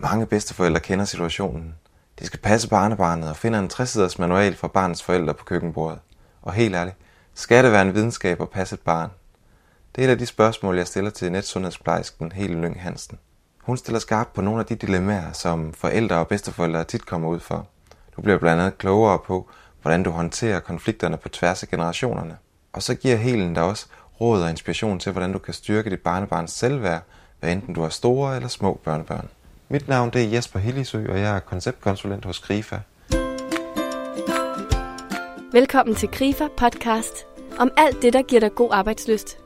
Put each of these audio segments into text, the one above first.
Mange bedsteforældre kender situationen. De skal passe barnebarnet og finder en 60 manual for barnets forældre på køkkenbordet. Og helt ærligt, skal det være en videnskab at passe et barn? Det er et af de spørgsmål, jeg stiller til netsundhedsplejersken Hele Lyng Hansen. Hun stiller skarpt på nogle af de dilemmaer, som forældre og bedsteforældre tit kommer ud for. Du bliver blandt andet klogere på, hvordan du håndterer konflikterne på tværs af generationerne. Og så giver Helen dig også råd og inspiration til, hvordan du kan styrke dit barnebarns selvværd, hvad enten du har store eller små børnebørn. Mit navn det er Jesper Hillisø, og jeg er konceptkonsulent hos Grifa. Velkommen til Grifa podcast om alt det, der giver dig god arbejdsløst.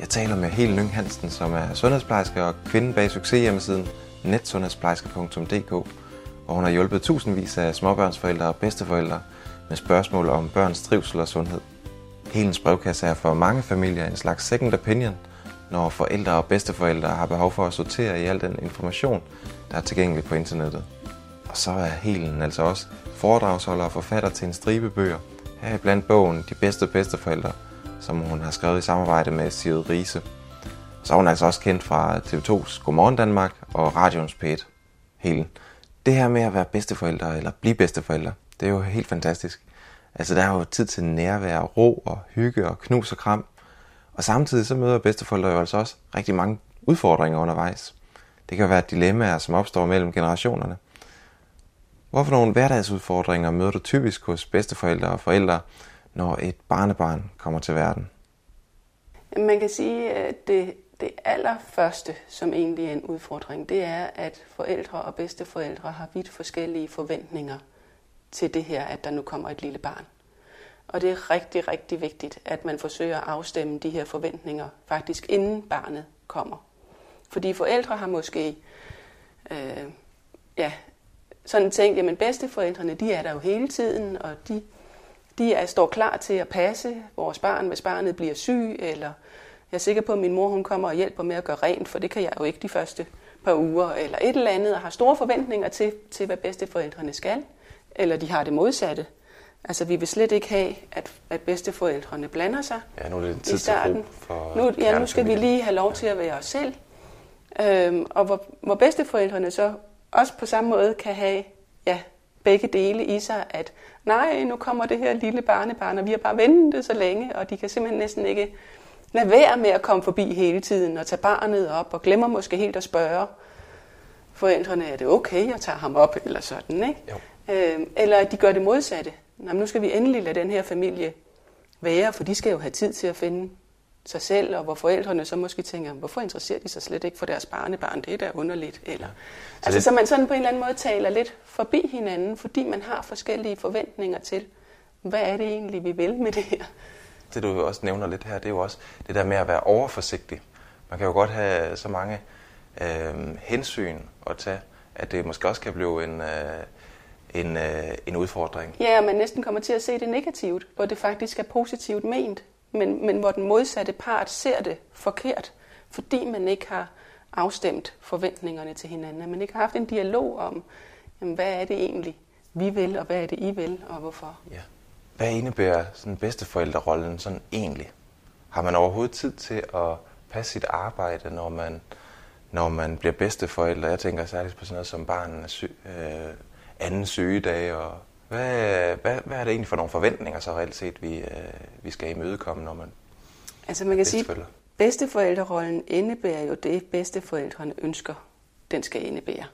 Jeg taler med Helen Lyng Hansen, som er sundhedsplejerske og kvinde bag succeshjemmesiden netsundhedsplejerske.dk, hvor hun har hjulpet tusindvis af småbørnsforældre og bedsteforældre med spørgsmål om børns trivsel og sundhed. Helens brevkasse er for mange familier en slags second opinion, når forældre og bedsteforældre har behov for at sortere i al den information, der er tilgængelig på internettet. Og så er Helen altså også foredragsholder og forfatter til en stribe bøger, her blandt bogen De bedste bedsteforældre, som hun har skrevet i samarbejde med Sigrid Riese. Så er hun altså også kendt fra TV2's Godmorgen Danmark og Radioens P1. Helen, det her med at være bedsteforældre eller blive bedsteforældre, det er jo helt fantastisk. Altså der er jo tid til nærvær, ro og hygge og knus og kram. Og samtidig så møder bedsteforældre jo altså også rigtig mange udfordringer undervejs. Det kan være dilemmaer, som opstår mellem generationerne. Hvorfor nogle hverdagsudfordringer møder du typisk hos bedsteforældre og forældre, når et barnebarn kommer til verden? Man kan sige, at det, det allerførste, som egentlig er en udfordring, det er, at forældre og bedsteforældre har vidt forskellige forventninger til det her, at der nu kommer et lille barn. Og det er rigtig, rigtig vigtigt, at man forsøger at afstemme de her forventninger faktisk inden barnet kommer. Fordi forældre har måske øh, ja, sådan tænkt, jamen bedsteforældrene, de er der jo hele tiden, og de, de er, står klar til at passe vores barn, hvis barnet bliver syg, eller jeg er sikker på, at min mor hun kommer og hjælper med at gøre rent, for det kan jeg jo ikke de første par uger, eller et eller andet, og har store forventninger til, til hvad bedsteforældrene skal eller de har det modsatte. Altså, vi vil slet ikke have, at, at bedsteforældrene blander sig ja, nu er det tid i starten. For nu, ja, nu skal vi lige have lov til at være os selv. Øhm, og hvor, hvor bedsteforældrene så også på samme måde kan have ja, begge dele i sig, at nej, nu kommer det her lille barnebarn, og vi har bare ventet så længe, og de kan simpelthen næsten ikke lade være med at komme forbi hele tiden og tage barnet op, og glemmer måske helt at spørge forældrene, er det okay at tage ham op, eller sådan, ikke? Jo. Øh, eller at de gør det modsatte. Jamen, nu skal vi endelig lade den her familie være, for de skal jo have tid til at finde sig selv, og hvor forældrene så måske tænker, hvorfor interesserer de sig slet ikke for deres barnebarn, det er da underligt. Eller, ja. så altså, det... så man sådan på en eller anden måde taler lidt forbi hinanden, fordi man har forskellige forventninger til, hvad er det egentlig, vi vil med det her. Det du også nævner lidt her, det er jo også det der med at være overforsigtig. Man kan jo godt have så mange øh, hensyn at tage, at det måske også kan blive en... Øh, en, øh, en udfordring. Ja, man næsten kommer til at se det negativt, hvor det faktisk er positivt ment, men, men hvor den modsatte part ser det forkert, fordi man ikke har afstemt forventningerne til hinanden, at man ikke har haft en dialog om, jamen, hvad er det egentlig, vi vil, og hvad er det, I vil, og hvorfor. Ja. Hvad indebærer sådan bedsteforældrerollen sådan egentlig? Har man overhovedet tid til at passe sit arbejde, når man, når man bliver bedsteforældre? Jeg tænker særligt på sådan noget som barn er syg, øh, anden sygedag, og hvad, hvad, hvad er det egentlig for nogle forventninger så reelt set, vi, øh, vi skal imødekomme, når man Altså man kan sige, bedsteforældrerollen indebærer jo det, bedsteforældrene ønsker, den skal indebære.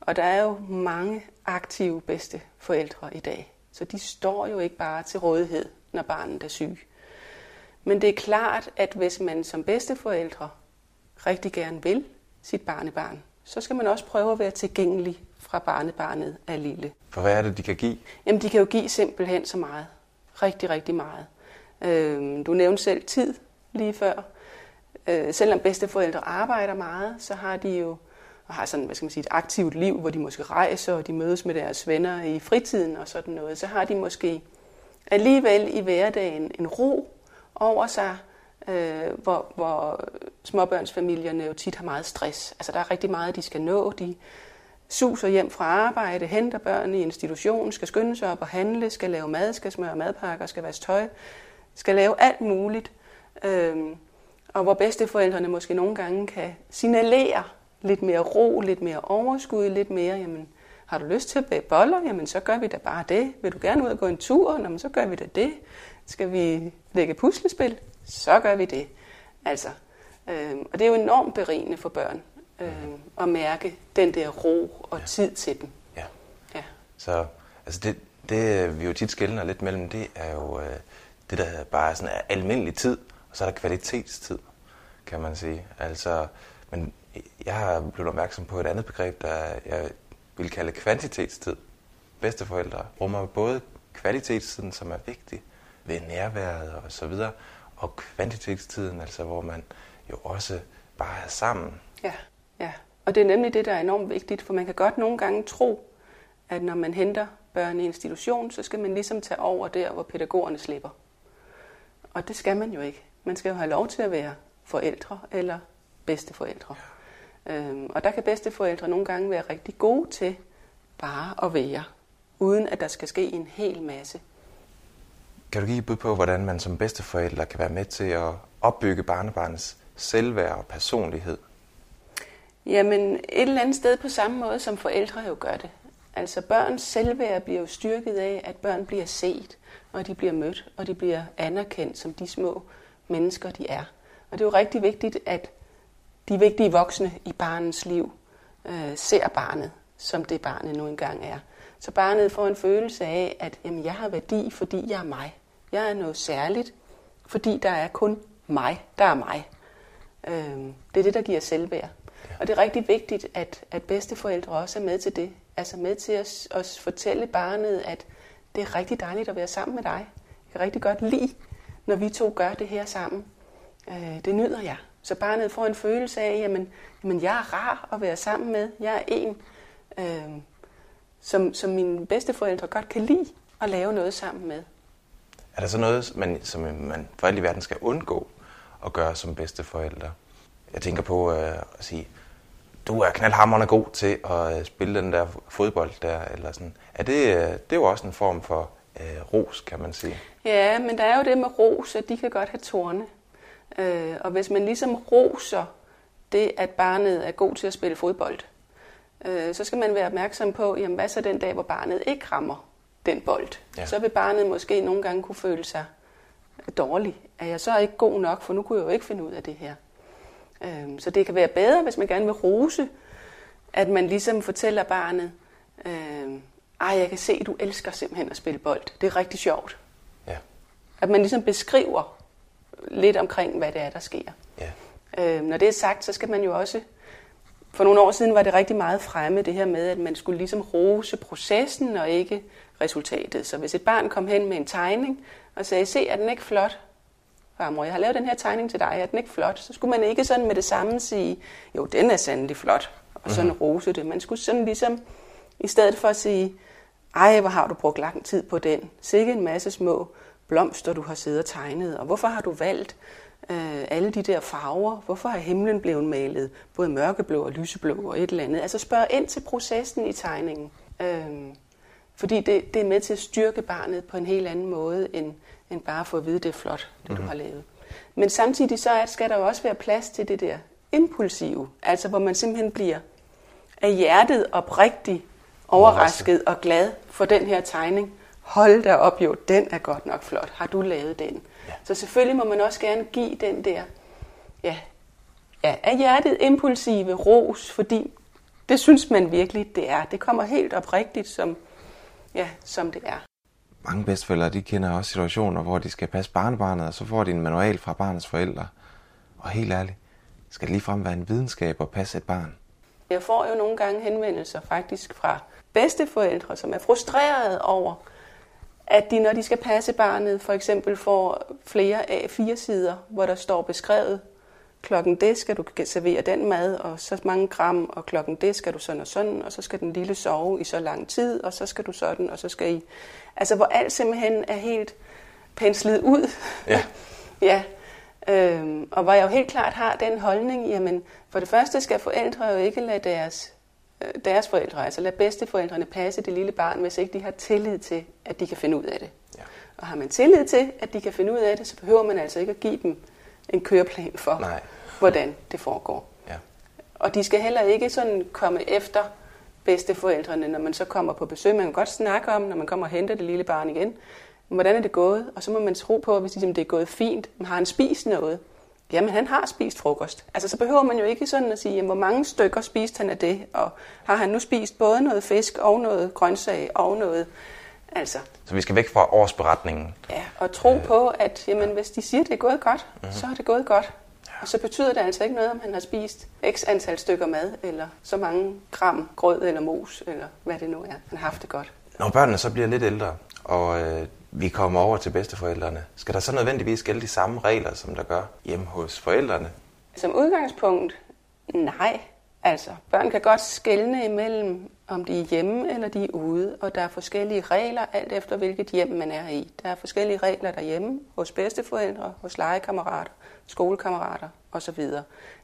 Og der er jo mange aktive bedsteforældre i dag, så de står jo ikke bare til rådighed, når barnet er syg. Men det er klart, at hvis man som bedsteforældre rigtig gerne vil sit barnebarn, så skal man også prøve at være tilgængelig fra barnebarnet er lille. For hvad er det, de kan give? Jamen, de kan jo give simpelthen så meget. Rigtig, rigtig meget. Øh, du nævnte selv tid lige før. Øh, selvom bedsteforældre arbejder meget, så har de jo og har sådan, hvad skal man sige, et aktivt liv, hvor de måske rejser, og de mødes med deres venner i fritiden og sådan noget, så har de måske alligevel i hverdagen en ro over sig, øh, hvor, hvor småbørnsfamilierne jo tit har meget stress. Altså der er rigtig meget, de skal nå. De suser hjem fra arbejde, henter børn i institution, skal skynde sig op og handle, skal lave mad, skal smøre madpakker, skal vaske tøj, skal lave alt muligt. Øh, og hvor bedsteforældrene måske nogle gange kan signalere lidt mere ro, lidt mere overskud, lidt mere, jamen, har du lyst til at bage boller, jamen så gør vi da bare det. Vil du gerne ud og gå en tur, jamen, så gør vi da det. Skal vi lægge puslespil, så gør vi det. Altså, øh, og det er jo enormt berigende for børn øh, at mærke den der ro og ja. tid til dem. Ja. ja. Så altså det, det, vi jo tit skældner lidt mellem, det er jo øh, det, der bare sådan er almindelig tid, og så er der kvalitetstid, kan man sige. Altså, men jeg har blevet opmærksom på et andet begreb, der jeg vil kalde kvantitetstid. Bedsteforældre rummer både kvalitetstiden, som er vigtig ved nærværet og så videre, og kvantitetstiden, altså hvor man jo også bare er sammen. Ja, ja. Og det er nemlig det, der er enormt vigtigt, for man kan godt nogle gange tro, at når man henter børn i institution, så skal man ligesom tage over der, hvor pædagogerne slipper. Og det skal man jo ikke. Man skal jo have lov til at være forældre eller bedsteforældre. Øhm, og der kan bedsteforældre nogle gange være rigtig gode til bare at være, uden at der skal ske en hel masse. Kan du give et bud på, hvordan man som bedsteforældre kan være med til at opbygge barnebarnets selvværd og personlighed? Jamen, et eller andet sted på samme måde, som forældre jo gør det. Altså børns selvværd bliver jo styrket af, at børn bliver set, og de bliver mødt, og de bliver anerkendt som de små mennesker, de er. Og det er jo rigtig vigtigt, at de vigtige voksne i barnets liv øh, ser barnet, som det barnet nu engang er. Så barnet får en følelse af, at jamen, jeg har værdi, fordi jeg er mig. Jeg er noget særligt, fordi der er kun mig, der er mig. Øh, det er det, der giver selvværd. Og det er rigtig vigtigt, at, at bedsteforældre også er med til det. Altså med til at, at fortælle barnet, at det er rigtig dejligt at være sammen med dig. Jeg kan rigtig godt lide, når vi to gør det her sammen. Øh, det nyder jeg. Så barnet får en følelse af, jamen, jamen jeg er rar at være sammen med. Jeg er en, øh, som, som mine bedsteforældre godt kan lide at lave noget sammen med. Er der så noget, man, som man for alt i verden skal undgå at gøre som bedsteforældre? Jeg tænker på øh, at sige, du er knaldhammerende god til at øh, spille den der fodbold der, eller sådan. Er det, øh, det er jo også en form for øh, ros, kan man sige. Ja, men der er jo det med ros, at de kan godt have tårne. Øh, og hvis man ligesom roser det, at barnet er god til at spille fodbold, øh, så skal man være opmærksom på, jamen, hvad så den dag, hvor barnet ikke rammer den bold? Ja. Så vil barnet måske nogle gange kunne føle sig dårlig. Er jeg så ikke god nok, for nu kunne jeg jo ikke finde ud af det her. Øh, så det kan være bedre, hvis man gerne vil rose, at man ligesom fortæller barnet, øh, ej, jeg kan se, du elsker simpelthen at spille bold. Det er rigtig sjovt. Ja. At man ligesom beskriver lidt omkring, hvad det er, der sker. Ja. Øh, når det er sagt, så skal man jo også... For nogle år siden var det rigtig meget fremme, det her med, at man skulle ligesom rose processen og ikke resultatet. Så hvis et barn kom hen med en tegning og sagde, se, er den ikke flot? Farmor, jeg har lavet den her tegning til dig, er den ikke flot? Så skulle man ikke sådan med det samme sige, jo, den er sandelig flot, og sådan mm-hmm. rose det. Man skulle sådan ligesom, i stedet for at sige, ej, hvor har du brugt lang tid på den. Sikke en masse små blomster, du har siddet og tegnet, og hvorfor har du valgt øh, alle de der farver? Hvorfor har himlen blevet malet både mørkeblå og lyseblå og et eller andet? Altså spørg ind til processen i tegningen. Øh, fordi det, det er med til at styrke barnet på en helt anden måde, end, end bare at få at vide, det er flot, det mm-hmm. du mhm. har lavet. Men samtidig så skal der jo også være plads til det der impulsive, altså hvor man simpelthen bliver af hjertet oprigtigt overrasket og glad for den her tegning, hold da op jo, den er godt nok flot. Har du lavet den? Ja. Så selvfølgelig må man også gerne give den der, ja, ja, af hjertet impulsive ros, fordi det synes man virkelig, det er. Det kommer helt oprigtigt, som, ja, som det er. Mange bedsteforældre, de kender også situationer, hvor de skal passe barnebarnet, og så får de en manual fra barnets forældre. Og helt ærligt, skal det ligefrem være en videnskab at passe et barn? Jeg får jo nogle gange henvendelser faktisk fra bedsteforældre, som er frustrerede over, at de, når de skal passe barnet, for eksempel får flere af fire sider, hvor der står beskrevet, klokken det skal du servere den mad, og så mange gram, og klokken det skal du sådan og sådan, og så skal den lille sove i så lang tid, og så skal du sådan, og så skal I... Altså, hvor alt simpelthen er helt penslet ud. Ja. ja. Øhm, og hvor jeg jo helt klart har den holdning, jamen, for det første skal forældre jo ikke lade deres deres forældre, altså lad bedsteforældrene passe det lille barn, hvis ikke de har tillid til, at de kan finde ud af det. Ja. Og har man tillid til, at de kan finde ud af det, så behøver man altså ikke at give dem en køreplan for, Nej. hvordan det foregår. Ja. Og de skal heller ikke sådan komme efter bedsteforældrene, når man så kommer på besøg. Man kan godt snakke om, når man kommer og henter det lille barn igen, hvordan er det gået? Og så må man tro på, hvis det er gået fint. Men har han spist noget? Jamen, han har spist frokost. Altså, så behøver man jo ikke sådan at sige, jamen, hvor mange stykker spiste han af det? Og har han nu spist både noget fisk og noget grøntsag og noget... Altså, Så vi skal væk fra årsberetningen. ja, og tro øh. på, at jamen, hvis de siger, at det er gået godt, Mhm. mm-hmm. så er det gået godt. Og så betyder det altså ikke noget, om han har spist x antal stykker mad, eller så mange gram grød eller mos, eller hvad det nu er. Han har haft det godt. Når børnene så bliver lidt ældre, og øh, vi kommer over til bedsteforældrene, skal der så nødvendigvis gælde de samme regler, som der gør hjemme hos forældrene? Som udgangspunkt, nej. Altså, børn kan godt skelne imellem, om de er hjemme eller de er ude, og der er forskellige regler, alt efter hvilket hjem man er i. Der er forskellige regler derhjemme, hos bedsteforældre, hos legekammerater, skolekammerater osv.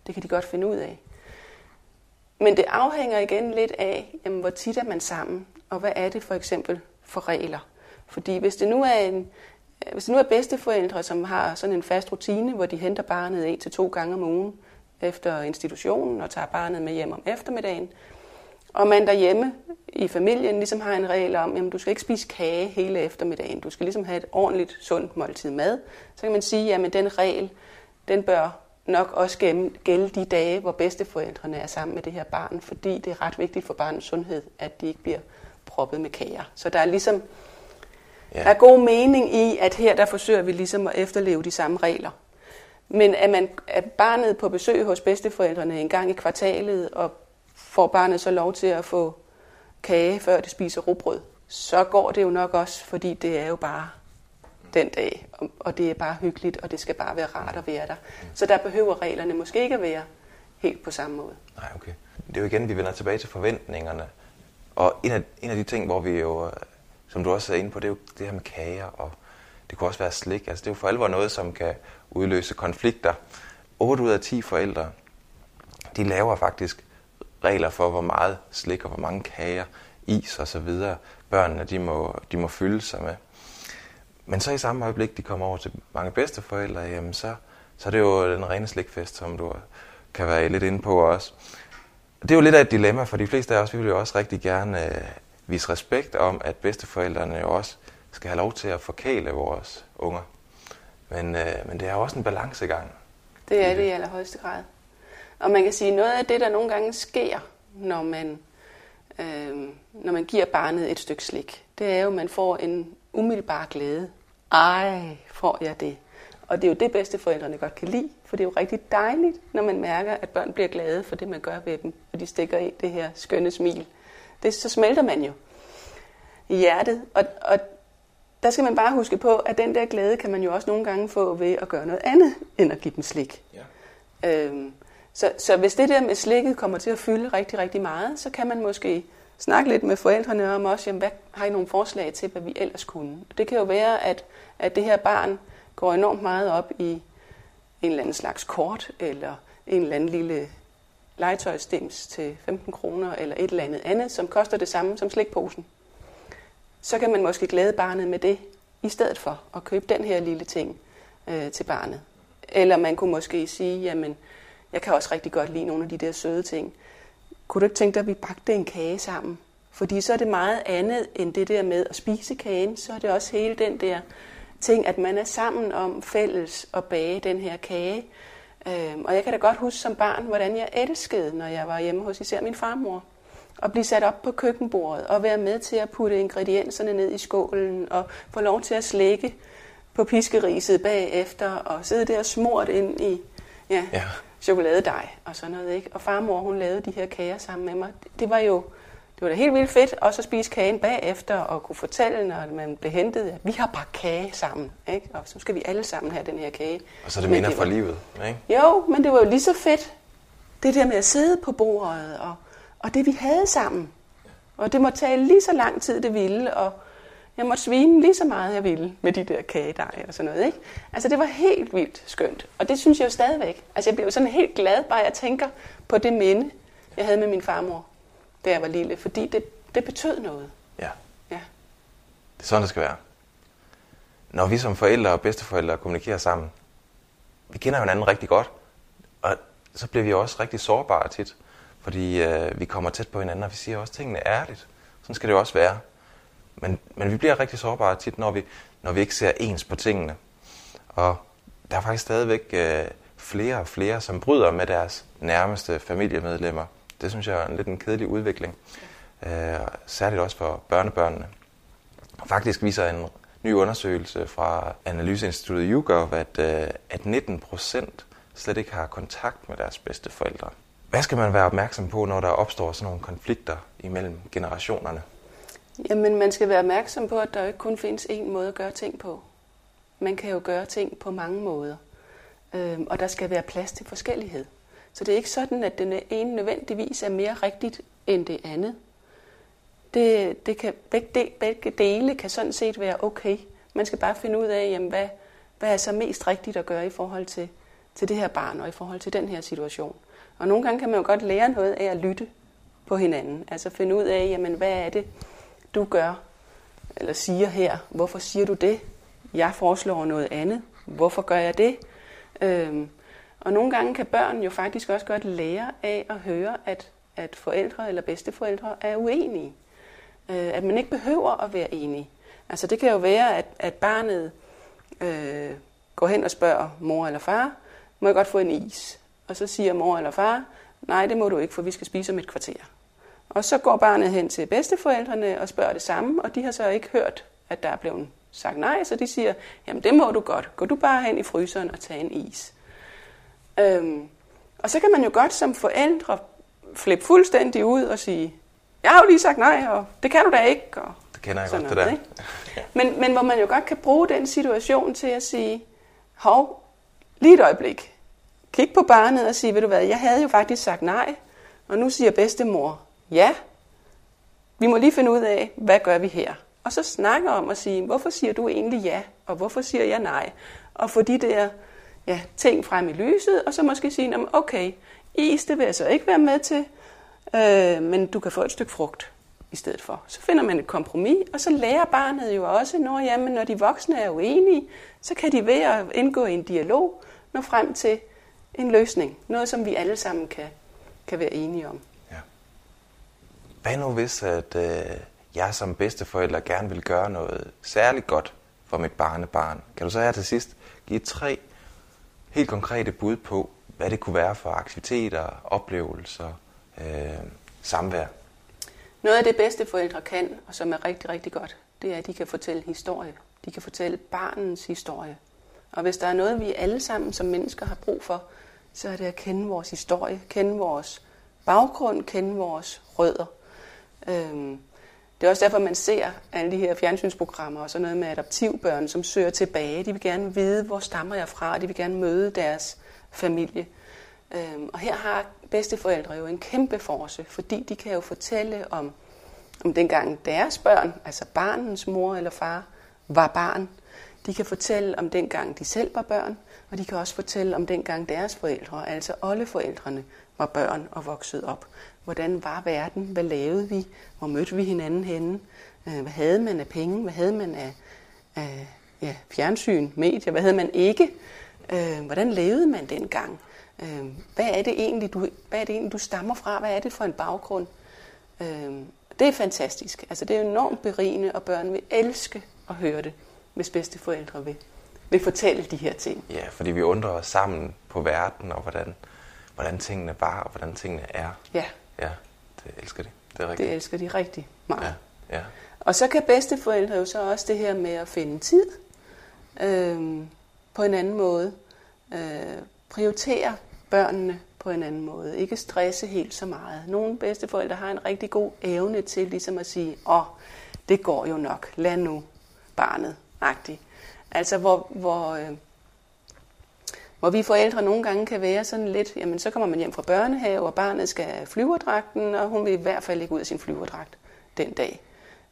Det kan de godt finde ud af. Men det afhænger igen lidt af, jamen, hvor tit er man sammen, og hvad er det for eksempel for regler. Fordi hvis det nu er en, øh, hvis det nu er bedsteforældre, som har sådan en fast rutine, hvor de henter barnet en til to gange om ugen efter institutionen og tager barnet med hjem om eftermiddagen, og man derhjemme i familien ligesom har en regel om, at du skal ikke spise kage hele eftermiddagen, du skal ligesom have et ordentligt, sundt måltid mad, så kan man sige, at den regel, den bør nok også gælde- de dage, hvor bedsteforældrene er sammen med det her barn, fordi det er ret vigtigt for barnets sundhed, at de ikke bliver proppet med kager. Så der er ligesom Ja. der er god mening i, at her der forsøger vi ligesom at efterleve de samme regler. Men at man er barnet på besøg hos bedsteforældrene en gang i kvartalet, og får barnet så lov til at få kage, før det spiser rugbrød, så går det jo nok også, fordi det er jo bare den dag, og- det er bare hyggeligt, og det skal bare være rart at være der. Så der behøver reglerne måske ikke at være helt på samme måde. Nej, okay. Det er jo igen, vi vender tilbage til forventningerne. Og en af, en af de ting, hvor vi jo, som du også er inde på, det er jo det her med kager, og det kunne også være slik. Altså det er jo for alvor noget, som kan udløse konflikter. 8 ud af 10 forældre, de laver faktisk regler for, hvor meget slik og hvor mange kager, is og så videre, børnene de må, de må fylde sig med. Men så i samme øjeblik, de kommer over til mange bedsteforældre, jamen så, så er det jo den rene slikfest, som du kan være lidt inde på også. Det er jo lidt af et dilemma, for de fleste af os, vi vil jo også rigtig gerne øh, vise respekt om, at bedsteforældrene jo også skal have lov til at forkæle vores unger. Men, øh, men det er jo også en balancegang. Det er det i allerhøjeste grad. Og man kan sige, noget af det, der nogle gange sker, når man, øh, når man giver barnet et stykke slik, det er jo, at man får en umiddelbar glæde. Ej, får jeg det. Og det er jo det, bedste forældrene godt kan lide, for det er jo rigtig dejligt, når man mærker, at børn bliver glade for det, man gør ved dem, og de stikker i det her skønne smil. Det, så smelter man jo i hjertet, og, og der skal man bare huske på, at den der glæde kan man jo også nogle gange få ved at gøre noget andet, end at give dem slik. Ja. Øhm, så, så hvis det der med slikket kommer til at fylde rigtig, rigtig meget, så kan man måske snakke lidt med forældrene om også, jamen, hvad har I nogle forslag til, hvad vi ellers kunne? Det kan jo være, at, at det her barn går enormt meget op i en eller anden slags kort, eller en eller anden lille legetøjsdims til 15 kroner, eller et eller andet andet, som koster det samme som slikposen. Så kan man måske glæde barnet med det, i stedet for at købe den her lille ting øh, til barnet. Eller man kunne måske sige, jamen, jeg kan også rigtig godt lide nogle af de der søde ting. Kunne du ikke tænke dig, at vi bagte en kage sammen? Fordi så er det meget andet end det der med at spise kagen. Så er det også hele den der ting, at man er sammen om fælles at bage den her kage. Øhm, og jeg kan da godt huske som barn, hvordan jeg elskede, når jeg var hjemme hos især min farmor. At blive sat op på køkkenbordet og være med til at putte ingredienserne ned i skålen og få lov til at slække på piskeriset bagefter og sidde der smurt ind i ja, Ja. chokoladedej og sådan noget. Ikke? Og farmor, hun lavede de her kager sammen med mig. Det var jo det var da helt vildt fedt også at spise kagen bagefter og kunne fortælle, når man blev hentet, at vi har bare kage sammen. Ikke? Og så skal vi alle sammen have den her kage. Og så det Men minder for var- livet, ikke? Jo, men det var jo lige så fedt. Det der med at sidde på bordet, og, og det vi havde sammen. Og det måtte tage lige så lang tid, det ville, og jeg måtte svine lige så meget, jeg ville med de der kagedej og sådan noget. Ikke? Altså det var helt vildt skønt, og det synes jeg jo stadigvæk. Altså jeg bliver jo sådan helt glad, bare jeg tænker på det minde, jeg havde med min farmor, da jeg var lille, fordi det, det betød noget. Ja. Ja. Det er sådan, det skal være. Når vi som forældre og bedsteforældre kommunikerer sammen, vi kender hinanden rigtig godt, og så bliver vi også rigtig sårbare tit, fordi øh, vi kommer tæt på hinanden, og vi siger også tingene ærligt. Sådan skal det jo også være. Men, men vi bliver rigtig sårbare tit, når vi, når vi ikke ser ens på tingene. Og der er faktisk stadigvæk øh, flere og flere, som bryder med deres nærmeste familiemedlemmer. Det synes jeg er en lidt en kedelig udvikling. Øh, særligt også for børnebørnene. Faktisk viser en ny undersøgelse fra Analyseinstituttet YouGov, at, øh, at 19 procent slet ikke har kontakt med deres bedste forældre. Hvad skal man være opmærksom på, når der opstår sådan nogle konflikter imellem generationerne? Jamen, man skal være opmærksom på, at der ikke kun findes én måde at gøre ting på. Man kan jo gøre ting på mange måder. Øhm, og der skal være plads til forskellighed. Så det er ikke sådan, at den ene nødvendigvis er mere rigtigt end det andet. Det, det kan, begge, de, begge dele kan sådan set være okay. Man skal bare finde ud af, jamen, hvad, hvad er så mest rigtigt at gøre i forhold til, til det her barn og i forhold til den her situation. Og nogle gange kan man jo godt lære noget af at lytte på hinanden. Altså finde ud af, jamen, hvad er det, du gør eller siger her? Hvorfor siger du det? Jeg foreslår noget andet. Hvorfor gør jeg det? Øhm, og nogle gange kan børn jo faktisk også godt lære af at høre, at, at forældre eller bedsteforældre er uenige. Øh, at man ikke behøver at være enige. Altså det kan jo være, at, at barnet øh, går hen og spørger mor eller far, må jeg godt få en is? Og så siger mor eller far, nej det må du ikke, for vi skal spise om et kvarter. Og så går barnet hen til bedsteforældrene og spørger det samme, og de har så ikke hørt, at der er blevet sagt nej, så de siger, jamen det må du godt. Gå du bare hen i fryseren og tag en is. Øhm, og så kan man jo godt som forældre flippe fuldstændig ud og sige, jeg har jo lige sagt nej, og det kan du da ikke. Og det kender jeg godt, noget, det der. Ikke? Men, men hvor man jo godt kan bruge den situation til at sige, hov, lige et øjeblik. Kig på barnet og sige, ved du hvad, jeg havde jo faktisk sagt nej, og nu siger bedstemor, ja, vi må lige finde ud af, hvad gør vi her? Og så snakke om at sige, hvorfor siger du egentlig ja, og hvorfor siger jeg nej? Og få de der ja, ting frem i lyset, og så måske sige, okay, is, det vil jeg så ikke være med til, øh, men du kan få et stykke frugt i stedet for. Så finder man et kompromis, og så lærer barnet jo også, når, jamen, når de voksne er uenige, så kan de ved at indgå i en dialog nå frem til en løsning. Noget, som vi alle sammen kan, kan være enige om. Ja. Hvad nu hvis, at øh, jeg som bedsteforælder gerne vil gøre noget særligt godt for mit barnebarn? Kan du så her til sidst give tre helt konkrete bud på, hvad det kunne være for aktiviteter, oplevelser, øh, samvær? Noget af det bedste forældre kan, og som er rigtig, rigtig godt, det er, at de kan fortælle historie. De kan fortælle barnens historie. Og hvis der er noget, vi alle sammen som mennesker har brug for, så er det at kende vores historie, kende vores baggrund, kende vores rødder. Øhm, det er også derfor, man ser alle de her fjernsynsprogrammer og sådan noget med adoptivbørn, som søger tilbage. De vil gerne vide, hvor stammer jeg fra, og de vil gerne møde deres familie. Øhm, og her har bedsteforældre jo en kæmpe force, fordi de kan jo fortælle om, om dengang deres børn, altså barnens mor eller far, var barn. De kan fortælle om dengang de selv var børn, og de kan også fortælle om dengang deres forældre, altså alle forældrene, var børn og voksede op. Hvordan var verden? Hvad lavede vi? Hvor mødte vi hinanden henne? Øh, hvad havde man af penge? Hvad havde man af, af ja, fjernsyn, medier? Hvad havde man ikke? Øh, hvordan levede man dengang? Øh, hvad, er det egentlig, du, hvad er det egentlig, du stammer fra? Hvad er det for en baggrund? Det er fantastisk. Altså, det er enormt berigende, og børn vil elske at høre det, hvis bedsteforældre vil, vil fortælle de her ting. Ja, fordi vi undrer os sammen på verden, og hvordan, hvordan tingene var, og hvordan tingene er. Ja. Ja, det elsker de. Det er rigtigt. Det elsker de rigtig meget. Ja. ja. Og så kan bedsteforældre jo så også det her med at finde tid øh, på en anden måde. Øh, prioritere børnene på en anden måde. Ikke stresse helt så meget. Nogle bedsteforældre har en rigtig god evne til ligesom at sige, åh, oh, det går jo nok, lad nu barnet, agtigt. Altså hvor, hvor, øh, hvor vi forældre nogle gange kan være sådan lidt, jamen så kommer man hjem fra børnehave, og barnet skal have flyverdragten, og hun vil i hvert fald ikke ud af sin flyverdragt den dag.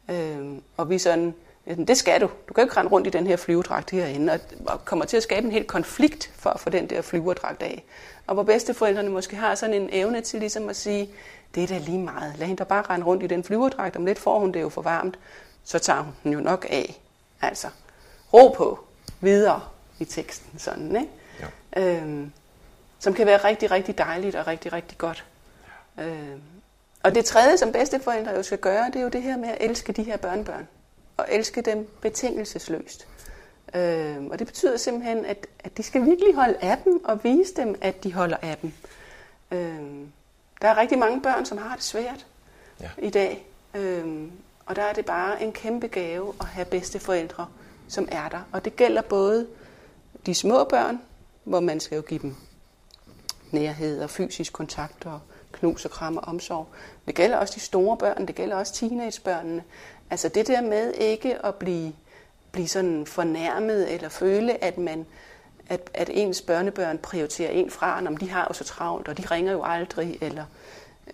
Øhm, og vi sådan, det skal du. Du kan jo ikke rende rundt i den her flyverdragt herinde, og kommer til at skabe en helt konflikt for at få den der flyverdragt af. Og hvor bedsteforældrene måske har sådan en evne til ligesom at sige, det er da lige meget. Lad hende da bare rende rundt i den flyverdragt. Om lidt får hun det jo for varmt. Så tager hun den jo nok af. Altså, ro på videre i teksten. Sådan, ikke? Ja. Øhm, som kan være rigtig, rigtig dejligt og rigtig, rigtig godt. Ja. Øhm, og det tredje, som bedsteforældre jo skal gøre, det er jo det her med at elske de her børnebørn. Og elske dem betingelsesløst. Øhm, og det betyder simpelthen, at, at de skal virkelig holde af dem og vise dem, at de holder af dem. Øhm, der er rigtig mange børn, som har det svært ja. i dag. Øhm, og der er det bare en kæmpe gave at have bedsteforældre, som er der. Og det gælder både de små børn, hvor man skal jo give dem nærhed og fysisk kontakt og knus og kram og omsorg. Det gælder også de store børn, det gælder også teenagebørnene. Altså det der med ikke at blive, blive sådan fornærmet eller føle, at man at, at ens børnebørn prioriterer en fra, når de har jo så travlt, og de ringer jo aldrig, eller,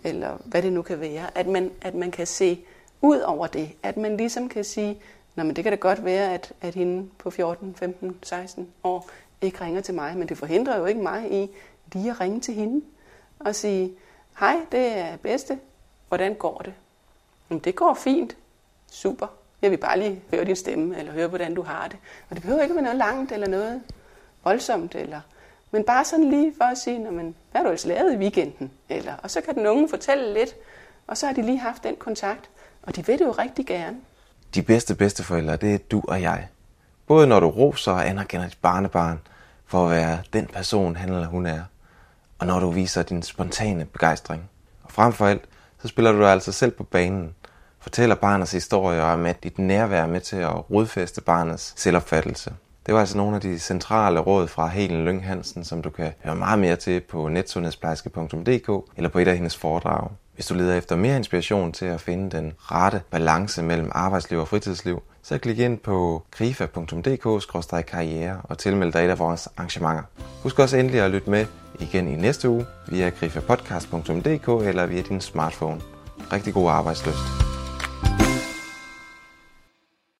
eller hvad det nu kan være. At man, at man kan se ud over det. At man ligesom kan sige, Nå, men det kan da godt være, at, at hende på 14, 15, 16 år ikke ringer til mig, men det forhindrer jo ikke mig i lige at ringe til hende og sige, hej, det er bedste, hvordan går det? Jamen, det går fint, super. Jeg vil bare lige høre din stemme, eller høre, hvordan du har det. Og det behøver ikke være noget langt, eller noget voldsomt, eller... Men bare sådan lige for at sige, men, hvad har du ellers lavet i weekenden? Eller, og så kan den unge fortælle lidt, og så har de lige haft den kontakt. Og de vil det jo rigtig gerne. De bedste bedsteforældre, det er du og jeg. Både når du roser og anerkender dit barnebarn for at være den person, han eller hun er. Og når du viser din spontane begejstring. Og frem for alt, så spiller du dig altså selv på banen. Fortæller barnets historie og er med dit nærvær med til at rodfæste barnets selvopfattelse. Det var altså nogle af de centrale råd fra Helen Lyng Hansen, som du kan høre meget mere til på netsundhedsplejerske.dk eller på et af hendes foredrag. Hvis du leder efter mere inspiration til at finde den rette balance mellem arbejdsliv og fritidsliv, så klik ind på grifa.dk-karriere og tilmeld dig et af vores arrangementer. Husk også endelig at lytte med igen i næste uge via grifapodcast.dk eller via din smartphone. Rigtig god arbejdsløst.